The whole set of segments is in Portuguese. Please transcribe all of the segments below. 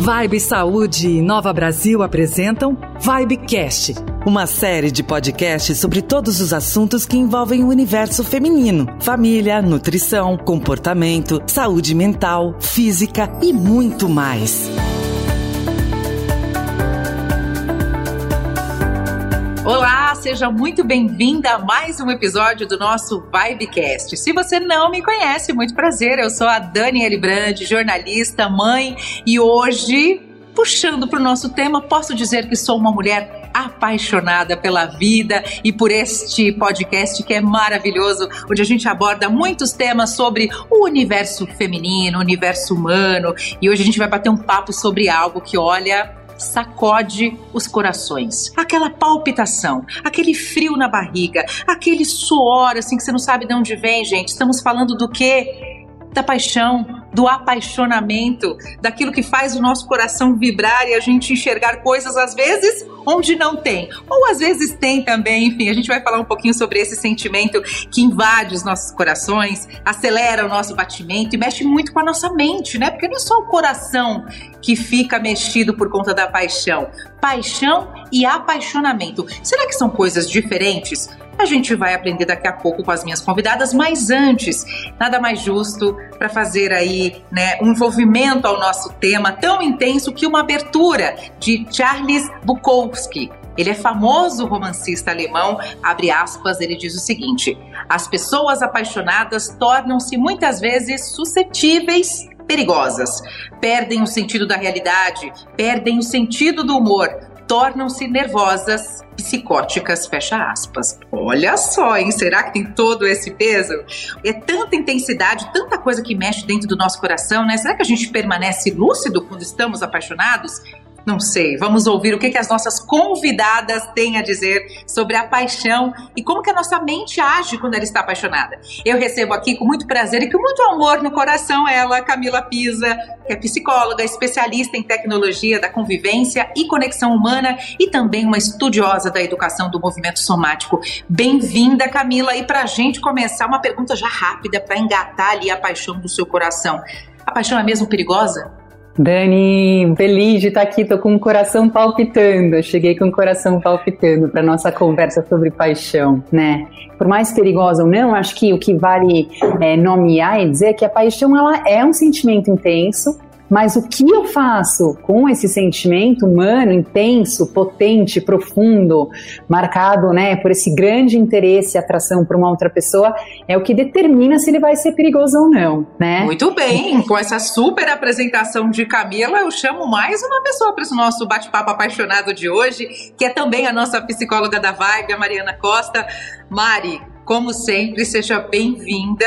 Vibe Saúde e Nova Brasil apresentam Vibecast, uma série de podcasts sobre todos os assuntos que envolvem o universo feminino: família, nutrição, comportamento, saúde mental, física e muito mais. Seja muito bem-vinda a mais um episódio do nosso Vibecast. Se você não me conhece, muito prazer, eu sou a Daniele Brandi, jornalista, mãe, e hoje, puxando para o nosso tema, posso dizer que sou uma mulher apaixonada pela vida e por este podcast que é maravilhoso, onde a gente aborda muitos temas sobre o universo feminino, o universo humano, e hoje a gente vai bater um papo sobre algo que, olha, sacode os corações. Aquela palpitação, aquele frio na barriga, aquele suor assim que você não sabe de onde vem, gente. Estamos falando do quê? Da paixão, do apaixonamento, daquilo que faz o nosso coração vibrar e a gente enxergar coisas às vezes onde não tem, ou às vezes tem também. Enfim, a gente vai falar um pouquinho sobre esse sentimento que invade os nossos corações, acelera o nosso batimento e mexe muito com a nossa mente, né? Porque não é só o coração que fica mexido por conta da paixão. Paixão e apaixonamento. Será que são coisas diferentes? A gente vai aprender daqui a pouco com as minhas convidadas, mas antes, nada mais justo para fazer aí, né, um envolvimento ao nosso tema tão intenso que uma abertura de Charles Bukowski. Ele é famoso romancista alemão, abre aspas, ele diz o seguinte: As pessoas apaixonadas tornam-se muitas vezes suscetíveis perigosas. Perdem o sentido da realidade, perdem o sentido do humor, tornam-se nervosas, psicóticas, fecha aspas. Olha só, hein? Será que tem todo esse peso? É tanta intensidade, tanta coisa que mexe dentro do nosso coração, né? Será que a gente permanece lúcido quando estamos apaixonados? Não sei. Vamos ouvir o que, que as nossas convidadas têm a dizer sobre a paixão e como que a nossa mente age quando ela está apaixonada. Eu recebo aqui com muito prazer e com muito amor no coração ela, Camila Pisa, que é psicóloga, especialista em tecnologia da convivência e conexão humana e também uma estudiosa da educação do movimento somático. Bem-vinda, Camila. E para a gente começar, uma pergunta já rápida para engatar ali a paixão do seu coração. A paixão é mesmo perigosa? Dani, feliz de estar aqui, tô com o coração palpitando. cheguei com o coração palpitando para nossa conversa sobre paixão, né? Por mais perigosa ou não, acho que o que vale é, nomear e dizer é que a paixão ela é um sentimento intenso, mas o que eu faço com esse sentimento humano, intenso, potente, profundo, marcado né, por esse grande interesse e atração por uma outra pessoa, é o que determina se ele vai ser perigoso ou não, né? Muito bem, com essa super apresentação de Camila, eu chamo mais uma pessoa para esse nosso bate-papo apaixonado de hoje, que é também a nossa psicóloga da Vibe, a Mariana Costa. Mari, como sempre, seja bem-vinda.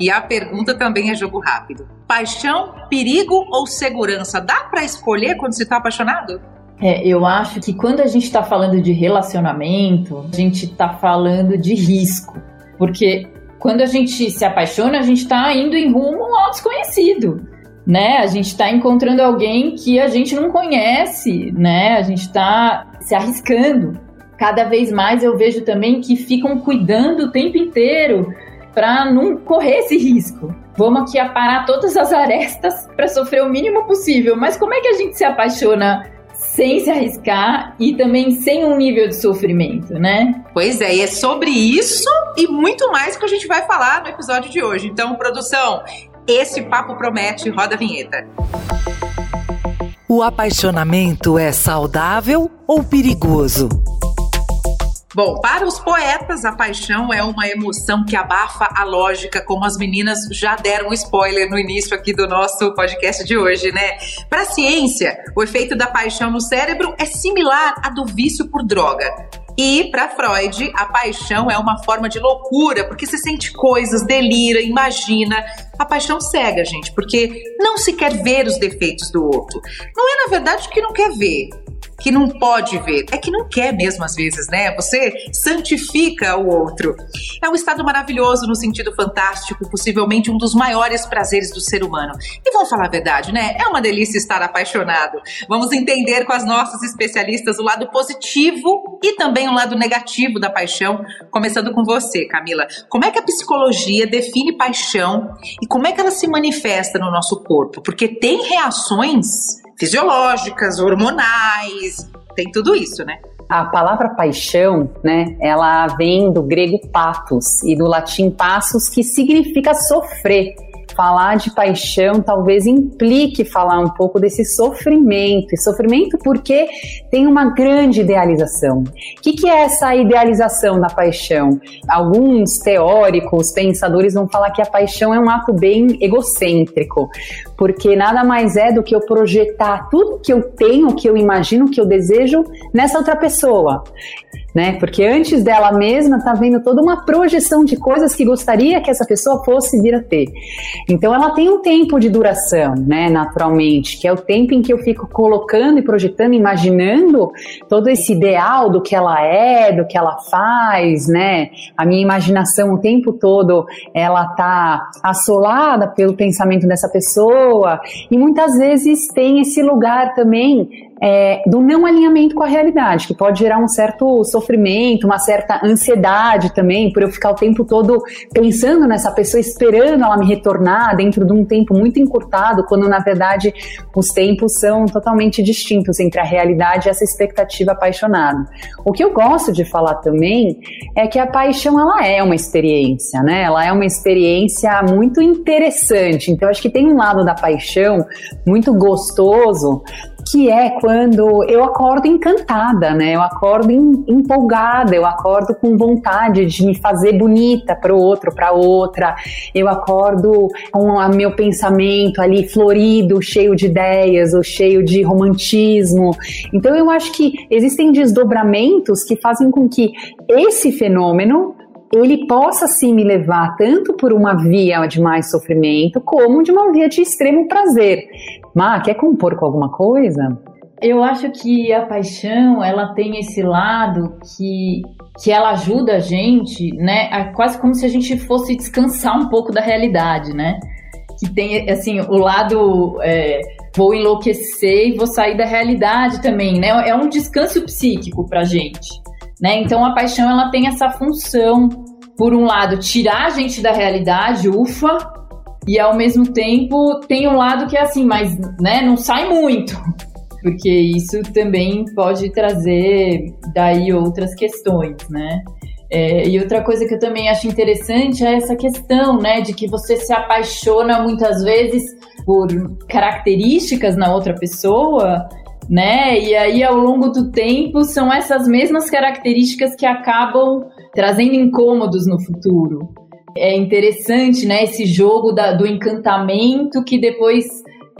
E a pergunta também é jogo rápido. Paixão, perigo ou segurança? Dá para escolher quando se está apaixonado? É, eu acho que quando a gente está falando de relacionamento, a gente está falando de risco. Porque quando a gente se apaixona, a gente está indo em rumo ao desconhecido. Né? A gente está encontrando alguém que a gente não conhece, né? A gente está se arriscando. Cada vez mais eu vejo também que ficam cuidando o tempo inteiro para não correr esse risco. Vamos aqui aparar todas as arestas para sofrer o mínimo possível. Mas como é que a gente se apaixona sem se arriscar e também sem um nível de sofrimento, né? Pois é, e é sobre isso e muito mais que a gente vai falar no episódio de hoje. Então, produção, esse papo promete, roda a vinheta. O apaixonamento é saudável ou perigoso? Bom, para os poetas, a paixão é uma emoção que abafa a lógica, como as meninas já deram spoiler no início aqui do nosso podcast de hoje, né? Para a ciência, o efeito da paixão no cérebro é similar à do vício por droga. E para Freud, a paixão é uma forma de loucura, porque você sente coisas, delira, imagina. A paixão cega, gente, porque não se quer ver os defeitos do outro. Não é na verdade que não quer ver, que não pode ver, é que não quer mesmo às vezes, né? Você santifica o outro. É um estado maravilhoso no sentido fantástico, possivelmente um dos maiores prazeres do ser humano. E vamos falar a verdade, né? É uma delícia estar apaixonado. Vamos entender com as nossas especialistas o lado positivo e também o lado negativo da paixão, começando com você, Camila. Como é que a psicologia define paixão e como é que ela se manifesta no nosso corpo? Porque tem reações fisiológicas, hormonais, tem tudo isso, né? A palavra paixão, né, ela vem do grego patos e do latim passos, que significa sofrer falar de paixão talvez implique falar um pouco desse sofrimento. E sofrimento porque tem uma grande idealização. O que, que é essa idealização da paixão? Alguns teóricos, pensadores vão falar que a paixão é um ato bem egocêntrico, porque nada mais é do que eu projetar tudo que eu tenho, que eu imagino, que eu desejo nessa outra pessoa né? Porque antes dela mesma tá vendo toda uma projeção de coisas que gostaria que essa pessoa fosse vir a ter. Então ela tem um tempo de duração, né, naturalmente, que é o tempo em que eu fico colocando e projetando, imaginando todo esse ideal do que ela é, do que ela faz, né? A minha imaginação o tempo todo ela tá assolada pelo pensamento dessa pessoa e muitas vezes tem esse lugar também é, do não alinhamento com a realidade, que pode gerar um certo sofrimento, uma certa ansiedade também, por eu ficar o tempo todo pensando nessa pessoa, esperando ela me retornar dentro de um tempo muito encurtado, quando na verdade os tempos são totalmente distintos entre a realidade e essa expectativa apaixonada. O que eu gosto de falar também é que a paixão ela é uma experiência, né? Ela é uma experiência muito interessante. Então acho que tem um lado da paixão muito gostoso que é quando eu acordo encantada, né? Eu acordo em, empolgada, eu acordo com vontade de me fazer bonita para o outro, para outra. Eu acordo com o meu pensamento ali florido, cheio de ideias, ou cheio de romantismo. Então eu acho que existem desdobramentos que fazem com que esse fenômeno ele possa sim me levar tanto por uma via de mais sofrimento como de uma via de extremo prazer. Má, quer compor com alguma coisa? Eu acho que a paixão, ela tem esse lado que, que ela ajuda a gente, né? A, quase como se a gente fosse descansar um pouco da realidade, né? Que tem, assim, o lado... É, vou enlouquecer e vou sair da realidade também, né? É um descanso psíquico pra gente, né? Então a paixão, ela tem essa função, por um lado, tirar a gente da realidade, ufa, e ao mesmo tempo tem um lado que é assim, mas né, não sai muito. Porque isso também pode trazer daí outras questões, né? É, e outra coisa que eu também acho interessante é essa questão, né, de que você se apaixona muitas vezes por características na outra pessoa, né? E aí ao longo do tempo são essas mesmas características que acabam trazendo incômodos no futuro é interessante, né? Esse jogo da, do encantamento que depois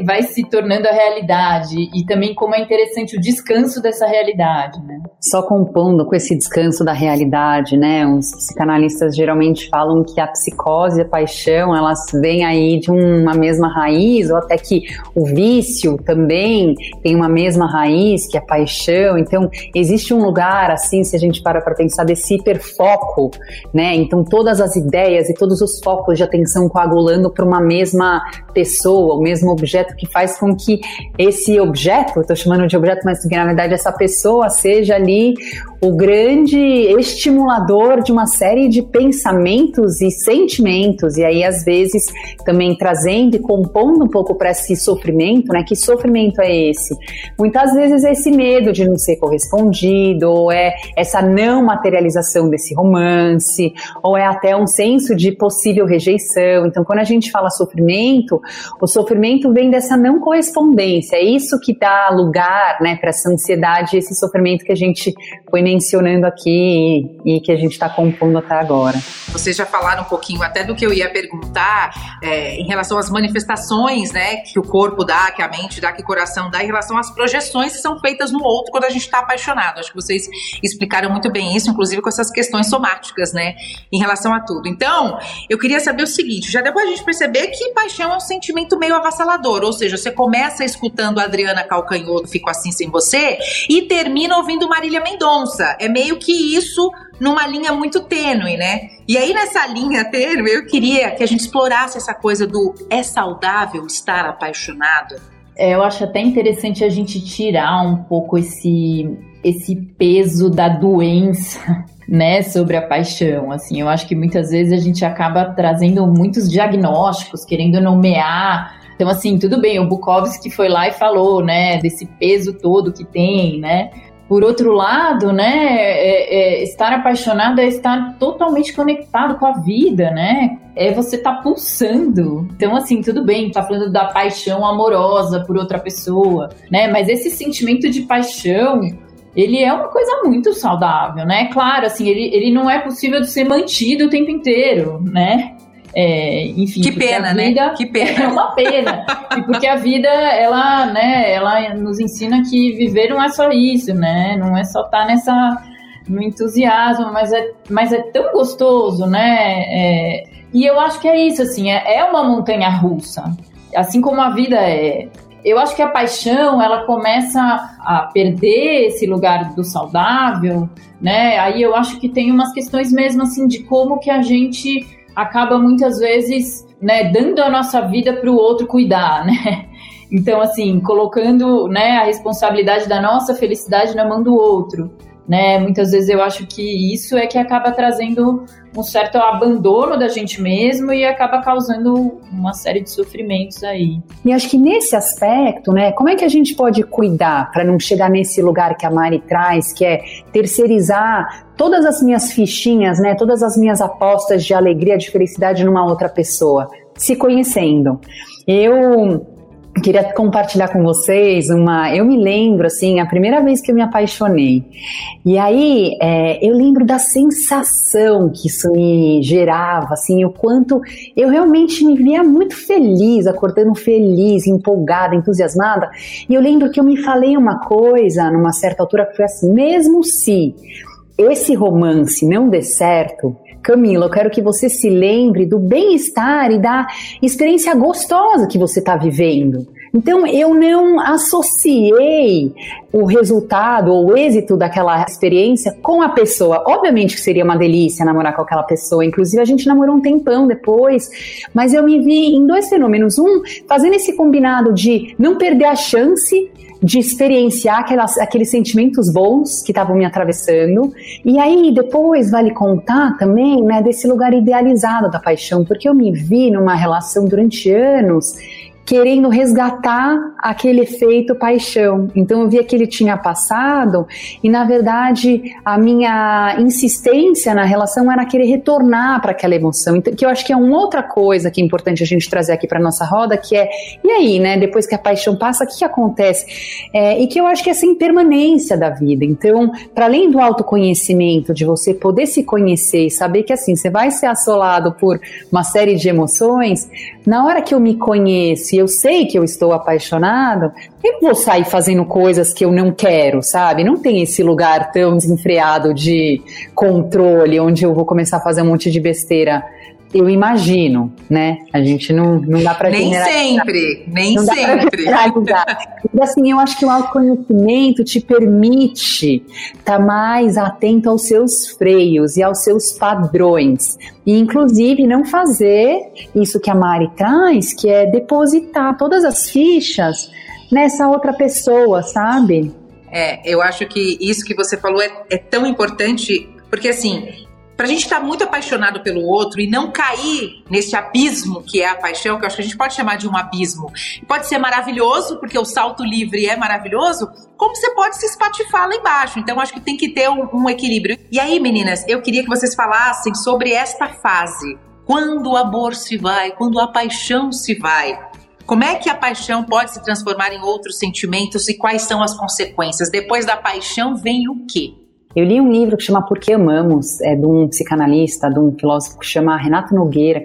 vai se tornando a realidade e também como é interessante o descanso dessa realidade, né? Só compondo com esse descanso da realidade, né? Os psicanalistas geralmente falam que a psicose e a paixão, elas vêm aí de uma mesma raiz, ou até que o vício também tem uma mesma raiz, que é a paixão. Então, existe um lugar, assim, se a gente para para pensar, desse hiperfoco, né? Então, todas as ideias e todos os focos de atenção coagulando para uma mesma pessoa, o mesmo objeto objeto que faz com que esse objeto, estou chamando de objeto, mas que na verdade essa pessoa seja ali o grande estimulador de uma série de pensamentos e sentimentos, e aí às vezes também trazendo e compondo um pouco para esse sofrimento, né? Que sofrimento é esse? Muitas vezes é esse medo de não ser correspondido, ou é essa não materialização desse romance, ou é até um senso de possível rejeição. Então, quando a gente fala sofrimento, o sofrimento vem dessa não correspondência, é isso que dá lugar, né, para essa ansiedade, esse sofrimento que a gente foi mencionando aqui e, e que a gente está compondo até agora. Vocês já falaram um pouquinho até do que eu ia perguntar é, em relação às manifestações, né, que o corpo dá, que a mente dá, que o coração dá, em relação às projeções que são feitas no outro quando a gente está apaixonado. Acho que vocês explicaram muito bem isso, inclusive com essas questões somáticas, né, em relação a tudo. Então, eu queria saber o seguinte: já deu pra gente perceber que paixão é um sentimento meio avassalador, ou seja, você começa escutando a Adriana Calcanhoto, Fico Assim Sem Você, e termina ouvindo Marília Mendonça. É meio que isso numa linha muito tênue, né? E aí nessa linha tênue, eu queria que a gente explorasse essa coisa do é saudável estar apaixonado? É, eu acho até interessante a gente tirar um pouco esse esse peso da doença, né, sobre a paixão. Assim, eu acho que muitas vezes a gente acaba trazendo muitos diagnósticos, querendo nomear Então, assim, tudo bem, o Bukowski foi lá e falou, né, desse peso todo que tem, né? Por outro lado, né, é, é, estar apaixonado é estar totalmente conectado com a vida, né? É você estar tá pulsando. Então, assim, tudo bem, tá falando da paixão amorosa por outra pessoa, né? Mas esse sentimento de paixão, ele é uma coisa muito saudável, né? Claro, assim, ele, ele não é possível de ser mantido o tempo inteiro, né? É, enfim, que pena, né? vida, né? Que pena. É uma pena. e porque a vida, ela, né, ela nos ensina que viver não é só isso, né? Não é só estar tá nessa no entusiasmo, mas é, mas é tão gostoso, né? É, e eu acho que é isso, assim, é, é uma montanha russa. Assim como a vida é. Eu acho que a paixão, ela começa a perder esse lugar do saudável, né? Aí eu acho que tem umas questões mesmo, assim, de como que a gente acaba muitas vezes né, dando a nossa vida para o outro cuidar, né? Então, assim, colocando né, a responsabilidade da nossa felicidade na mão do outro né? Muitas vezes eu acho que isso é que acaba trazendo um certo abandono da gente mesmo e acaba causando uma série de sofrimentos aí. E acho que nesse aspecto, né, como é que a gente pode cuidar para não chegar nesse lugar que a Mari traz, que é terceirizar todas as minhas fichinhas, né, todas as minhas apostas de alegria, de felicidade numa outra pessoa, se conhecendo. Eu queria compartilhar com vocês uma. Eu me lembro, assim, a primeira vez que eu me apaixonei. E aí, é, eu lembro da sensação que isso me gerava, assim, o quanto eu realmente me via muito feliz, acordando feliz, empolgada, entusiasmada. E eu lembro que eu me falei uma coisa numa certa altura que foi assim: mesmo se esse romance não der certo, Camila, eu quero que você se lembre do bem-estar e da experiência gostosa que você está vivendo. Então, eu não associei o resultado ou o êxito daquela experiência com a pessoa. Obviamente que seria uma delícia namorar com aquela pessoa. Inclusive, a gente namorou um tempão depois. Mas eu me vi em dois fenômenos. Um, fazendo esse combinado de não perder a chance de experienciar aquelas, aqueles sentimentos bons que estavam me atravessando. E aí, depois, vale contar também né, desse lugar idealizado da paixão, porque eu me vi numa relação durante anos querendo resgatar aquele efeito paixão. Então eu via que ele tinha passado e na verdade a minha insistência na relação era querer retornar para aquela emoção. Então, que eu acho que é uma outra coisa que é importante a gente trazer aqui para nossa roda, que é e aí, né? Depois que a paixão passa, o que, que acontece? É, e que eu acho que é essa impermanência da vida. Então, para além do autoconhecimento, de você poder se conhecer e saber que assim você vai ser assolado por uma série de emoções, na hora que eu me conheço eu sei que eu estou apaixonado, eu vou sair fazendo coisas que eu não quero, sabe? Não tem esse lugar tão desenfreado de controle, onde eu vou começar a fazer um monte de besteira eu imagino, né? A gente não, não dá para Nem sempre, nem não sempre. e assim, eu acho que o autoconhecimento te permite estar tá mais atento aos seus freios e aos seus padrões. E, inclusive, não fazer isso que a Mari traz, que é depositar todas as fichas nessa outra pessoa, sabe? É, eu acho que isso que você falou é, é tão importante, porque assim, para a gente estar tá muito apaixonado pelo outro e não cair nesse abismo que é a paixão, que eu acho que a gente pode chamar de um abismo. Pode ser maravilhoso, porque o salto livre é maravilhoso, como você pode se espatifar lá embaixo. Então, acho que tem que ter um, um equilíbrio. E aí, meninas, eu queria que vocês falassem sobre esta fase. Quando o amor se vai, quando a paixão se vai. Como é que a paixão pode se transformar em outros sentimentos e quais são as consequências? Depois da paixão vem o quê? Eu li um livro que chama Por que Amamos, é de um psicanalista, de um filósofo que chama Renato Nogueira,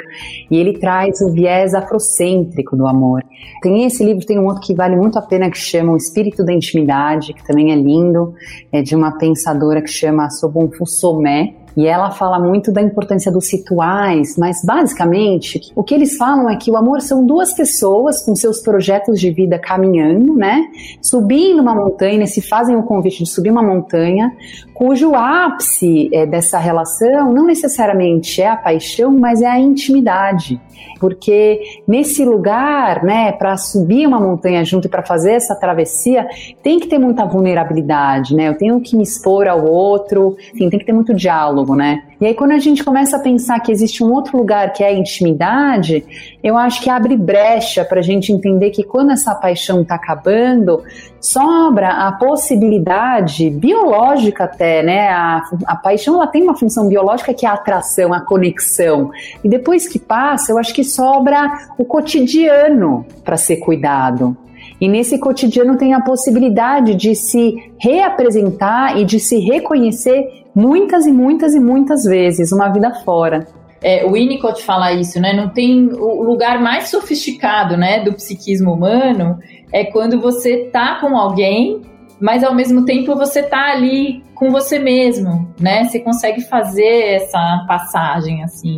e ele traz o viés afrocêntrico do amor. Tem esse livro, tem um outro que vale muito a pena que chama O Espírito da Intimidade, que também é lindo, é de uma pensadora que chama Sobon Fusomé, e ela fala muito da importância dos rituais, mas basicamente o que eles falam é que o amor são duas pessoas com seus projetos de vida caminhando, né? Subindo uma montanha, se fazem o convite de subir uma montanha, cujo ápice é, dessa relação não necessariamente é a paixão, mas é a intimidade. Porque nesse lugar, né, para subir uma montanha junto e para fazer essa travessia, tem que ter muita vulnerabilidade, né? Eu tenho que me expor ao outro, enfim, tem que ter muito diálogo. Diálogo, né? E aí, quando a gente começa a pensar que existe um outro lugar que é a intimidade, eu acho que abre brecha para a gente entender que quando essa paixão está acabando, sobra a possibilidade biológica até, né? A, a paixão ela tem uma função biológica que é a atração, a conexão. E depois que passa, eu acho que sobra o cotidiano para ser cuidado. E nesse cotidiano tem a possibilidade de se reapresentar e de se reconhecer muitas e muitas e muitas vezes, uma vida fora. É, o Winnicott fala isso, né? Não tem o lugar mais sofisticado, né, do psiquismo humano é quando você tá com alguém, mas ao mesmo tempo você tá ali com você mesmo, né? Você consegue fazer essa passagem assim,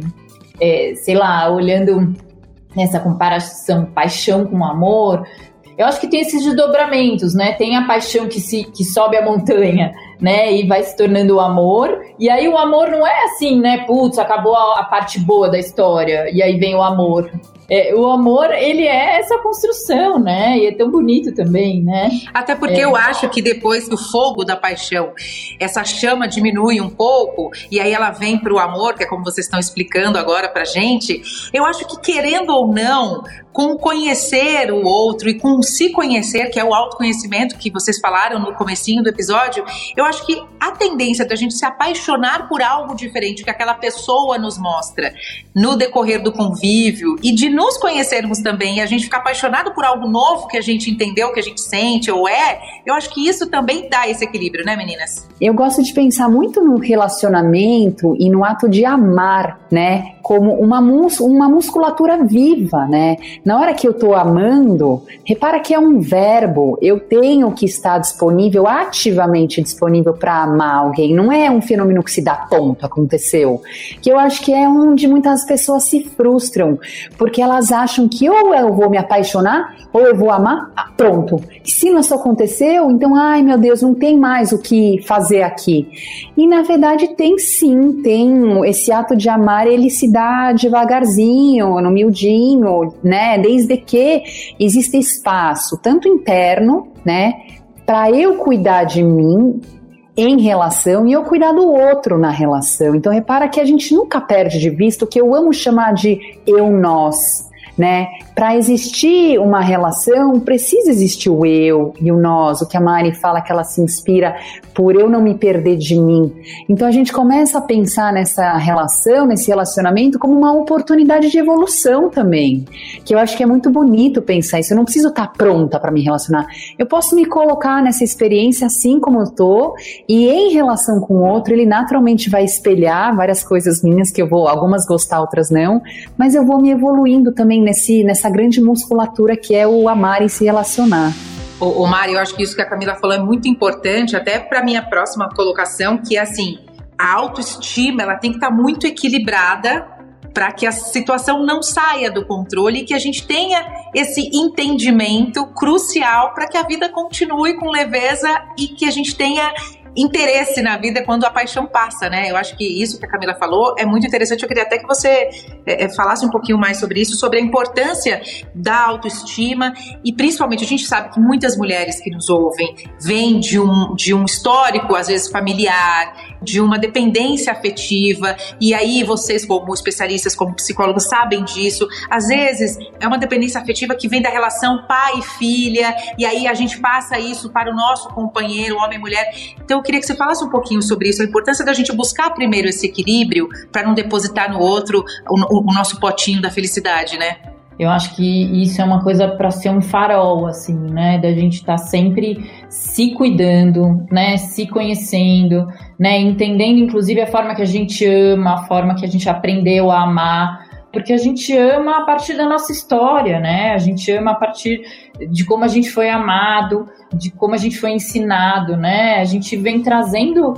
é, sei lá, olhando nessa comparação paixão com amor, eu acho que tem esses desdobramentos, né? Tem a paixão que, se, que sobe a montanha, né? E vai se tornando o amor. E aí o amor não é assim, né? Putz, acabou a, a parte boa da história. E aí vem o amor. É, o amor, ele é essa construção, né? E é tão bonito também, né? Até porque é. eu acho que depois que o fogo da paixão, essa chama diminui um pouco, e aí ela vem para o amor, que é como vocês estão explicando agora pra gente, eu acho que querendo ou não, com conhecer o outro e com se conhecer, que é o autoconhecimento que vocês falaram no comecinho do episódio, eu acho que a tendência da gente se apaixonar por algo diferente que aquela pessoa nos mostra no decorrer do convívio e de nos conhecermos também e a gente ficar apaixonado por algo novo que a gente entendeu, que a gente sente ou é, eu acho que isso também dá esse equilíbrio, né, meninas? Eu gosto de pensar muito no relacionamento e no ato de amar, né? Como uma, mus uma musculatura viva, né? Na hora que eu tô amando, repara que é um verbo, eu tenho que estar disponível, ativamente disponível para amar alguém, não é um fenômeno que se dá ponto, aconteceu. Que eu acho que é onde muitas pessoas se frustram, porque elas acham que ou eu vou me apaixonar ou eu vou amar, ah, pronto. Se isso aconteceu, então, ai meu Deus, não tem mais o que fazer aqui. E na verdade tem sim, tem esse ato de amar, ele se devagarzinho, no miudinho, né? Desde que existe espaço, tanto interno, né? Para eu cuidar de mim, em relação e eu cuidar do outro na relação. Então repara que a gente nunca perde de vista o que eu amo chamar de eu nós, né? Para existir uma relação, precisa existir o eu e o nós, o que a Mari fala que ela se inspira por eu não me perder de mim. Então a gente começa a pensar nessa relação, nesse relacionamento, como uma oportunidade de evolução também. Que eu acho que é muito bonito pensar isso. Eu não preciso estar pronta para me relacionar. Eu posso me colocar nessa experiência assim como eu tô, e em relação com o outro, ele naturalmente vai espelhar várias coisas minhas que eu vou, algumas gostar, outras não, mas eu vou me evoluindo também nesse, nessa grande musculatura que é o amar e se relacionar. O, o Mari, eu acho que isso que a Camila falou é muito importante, até para minha próxima colocação, que é assim, a autoestima ela tem que estar tá muito equilibrada para que a situação não saia do controle e que a gente tenha esse entendimento crucial para que a vida continue com leveza e que a gente tenha interesse na vida quando a paixão passa, né? Eu acho que isso que a Camila falou é muito interessante. Eu queria até que você é, é, falasse um pouquinho mais sobre isso, sobre a importância da autoestima e principalmente a gente sabe que muitas mulheres que nos ouvem vêm de um, de um histórico, às vezes familiar, de uma dependência afetiva, e aí vocês, como especialistas, como psicólogos, sabem disso. Às vezes é uma dependência afetiva que vem da relação pai e filha, e aí a gente passa isso para o nosso companheiro, homem e mulher. Então queria que você falasse um pouquinho sobre isso, a importância da gente buscar primeiro esse equilíbrio para não depositar no outro o, o, nosso potinho da felicidade, né? Eu acho que isso é uma coisa para ser um farol, assim, né? Da gente estar tá sempre se cuidando, né? Se conhecendo, né? Entendendo, inclusive, a forma que a gente ama, a forma que a gente aprendeu a amar. Porque a gente ama a partir da nossa história, né? A gente ama a partir de como a gente foi amado, de como a gente foi ensinado, né? A gente vem trazendo,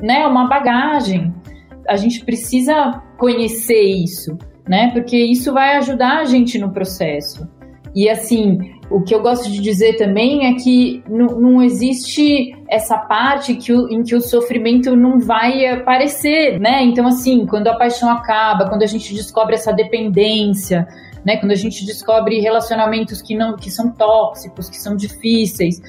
né, uma bagagem. A gente precisa conhecer isso né? Porque isso vai ajudar a gente no processo. E assim, o que eu gosto de dizer também é que não existe essa parte que o, em que o sofrimento não vai aparecer, né? Então, assim, quando a paixão acaba, quando a gente descobre essa dependência, né? Quando a gente descobre relacionamentos que não que são tóxicos, que são difíceis,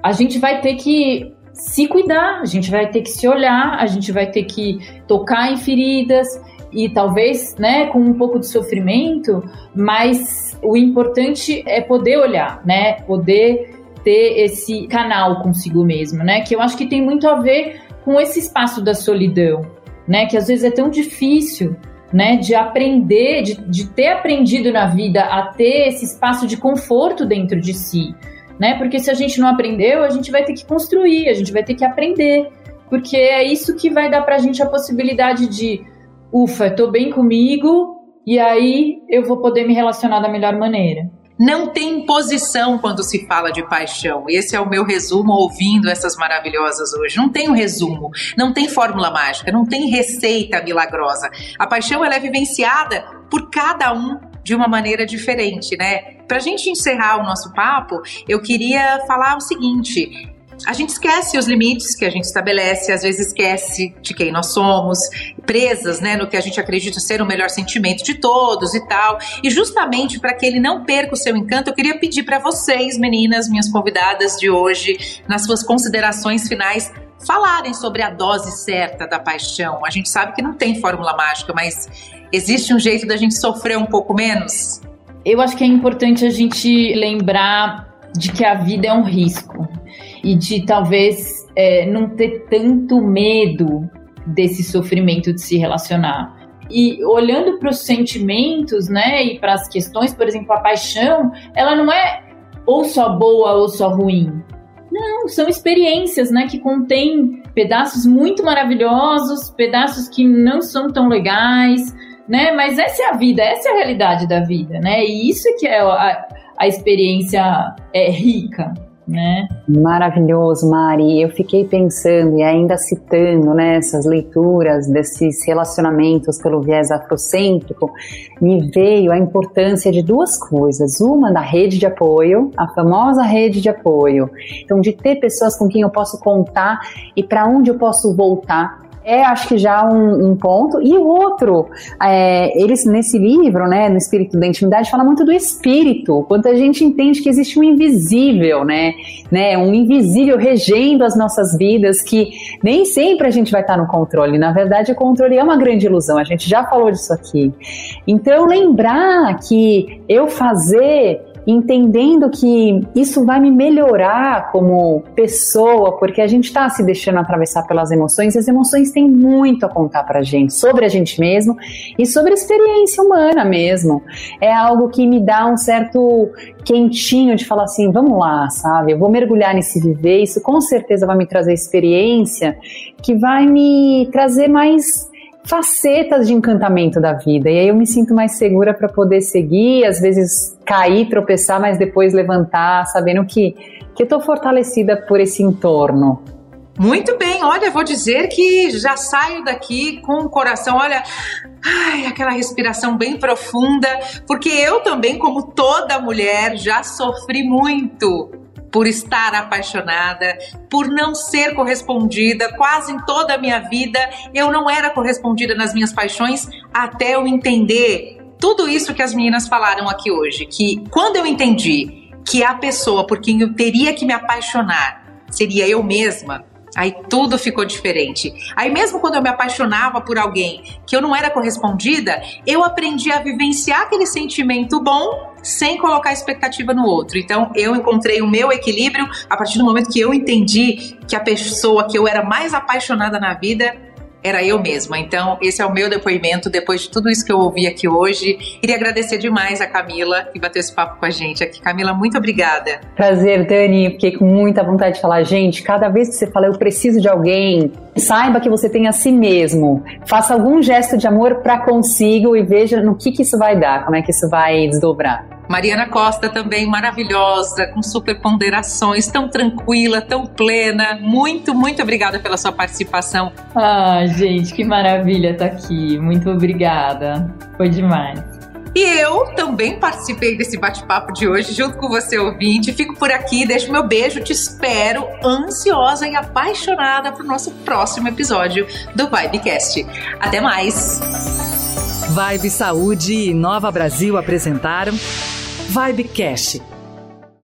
a gente vai ter que se cuidar, a gente vai ter que se olhar, a gente vai ter que tocar em feridas e talvez, né, com um pouco de sofrimento, mas o importante é poder olhar, né, poder ter esse canal consigo mesmo, né, que eu acho que tem muito a ver com esse espaço da solidão, né, que às vezes é tão difícil, né, de aprender, de, de ter aprendido na vida a ter esse espaço de conforto dentro de si, né? Porque se a gente não aprendeu, a gente vai ter que construir, a gente vai ter que aprender, porque é isso que vai dar pra gente a possibilidade de, ufa, tô bem comigo e aí eu vou poder me relacionar da melhor maneira. Não tem imposição quando se fala de paixão. Esse é o meu resumo ouvindo essas maravilhosas hoje. Não tem um resumo, não tem fórmula mágica, não tem receita milagrosa. A paixão ela é vivenciada por cada um de uma maneira diferente, né? Para a gente encerrar o nosso papo, eu queria falar o seguinte: a gente esquece os limites que a gente estabelece, às vezes esquece de quem nós somos, presas, né, no que a gente acredita ser o melhor sentimento de todos e tal. E justamente para que ele não perca o seu encanto, eu queria pedir para vocês, meninas, minhas convidadas de hoje, nas suas considerações finais, falarem sobre a dose certa da paixão. A gente sabe que não tem fórmula mágica, mas existe um jeito da gente sofrer um pouco menos? Eu acho que é importante a gente lembrar de que a vida é um risco e de talvez é, não ter tanto medo desse sofrimento de se relacionar. E olhando para os sentimentos, né, e para as questões, por exemplo, a paixão, ela não é ou só boa ou só ruim. Não, são experiências, né, que contêm pedaços muito maravilhosos, pedaços que não são tão legais, né? Mas essa é a vida, essa é a realidade da vida, né? E isso que é a, a experiência é, rica, né? Maravilhoso, Mari. Eu fiquei pensando e ainda citando né, essas leituras desses relacionamentos pelo viés afrocêntrico, me veio a importância de duas coisas. Uma da rede de apoio, a famosa rede de apoio. Então, de ter pessoas com quem eu posso contar e para onde eu posso voltar é, acho que já um, um ponto. E o outro, é, eles nesse livro, né, no Espírito da Intimidade, fala muito do espírito, quanto a gente entende que existe um invisível, né, né, um invisível regendo as nossas vidas, que nem sempre a gente vai estar no controle. Na verdade, o controle é uma grande ilusão, a gente já falou disso aqui. Então, lembrar que eu fazer entendendo que isso vai me melhorar como pessoa, porque a gente está se deixando atravessar pelas emoções, e as emoções têm muito a contar para a gente, sobre a gente mesmo e sobre a experiência humana mesmo. É algo que me dá um certo quentinho de falar assim, vamos lá, sabe? Eu vou mergulhar nesse viver, isso com certeza vai me trazer experiência que vai me trazer mais facetas de encantamento da vida. E aí eu me sinto mais segura para poder seguir, às vezes cair, tropeçar, mas depois levantar, sabendo que, que eu estou fortalecida por esse entorno. Muito bem, olha, vou dizer que já saio daqui com o coração, olha, ai, aquela respiração bem profunda, porque eu também, como toda mulher, já sofri muito por estar apaixonada, por não ser correspondida. Quase em toda a minha vida eu não era correspondida nas minhas paixões até eu entender tudo isso que as meninas falaram aqui hoje. Que quando eu entendi que a pessoa por quem eu teria que me apaixonar seria eu mesma, Aí tudo ficou diferente. Aí mesmo quando eu me apaixonava por alguém que eu não era correspondida, eu aprendi a vivenciar aquele sentimento bom sem colocar expectativa no outro. Então eu encontrei o meu equilíbrio a partir do momento que eu entendi que a pessoa que eu era mais apaixonada na vida era eu mesma. Então, esse é o meu depoimento depois de tudo isso que eu ouvi aqui hoje. Queria agradecer demais a Camila que bateu esse papo com a gente aqui. Camila, muito obrigada. Prazer, Dani. Fiquei com muita vontade de falar. Gente, cada vez que você fala eu preciso de alguém, saiba que você tem a si mesmo. Faça algum gesto de amor para consigo e veja no que, que isso vai dar, como é que isso vai desdobrar. Mariana Costa também maravilhosa, com super ponderações, tão tranquila, tão plena. Muito, muito obrigada pela sua participação. Ah, gente, que maravilha estar tá aqui. Muito obrigada. Foi demais. E eu também participei desse bate-papo de hoje, junto com você, ouvinte. Fico por aqui, deixo meu beijo, te espero, ansiosa e apaixonada para o nosso próximo episódio do Vibecast. Até mais! Vibe Saúde e Nova Brasil apresentaram Vibecast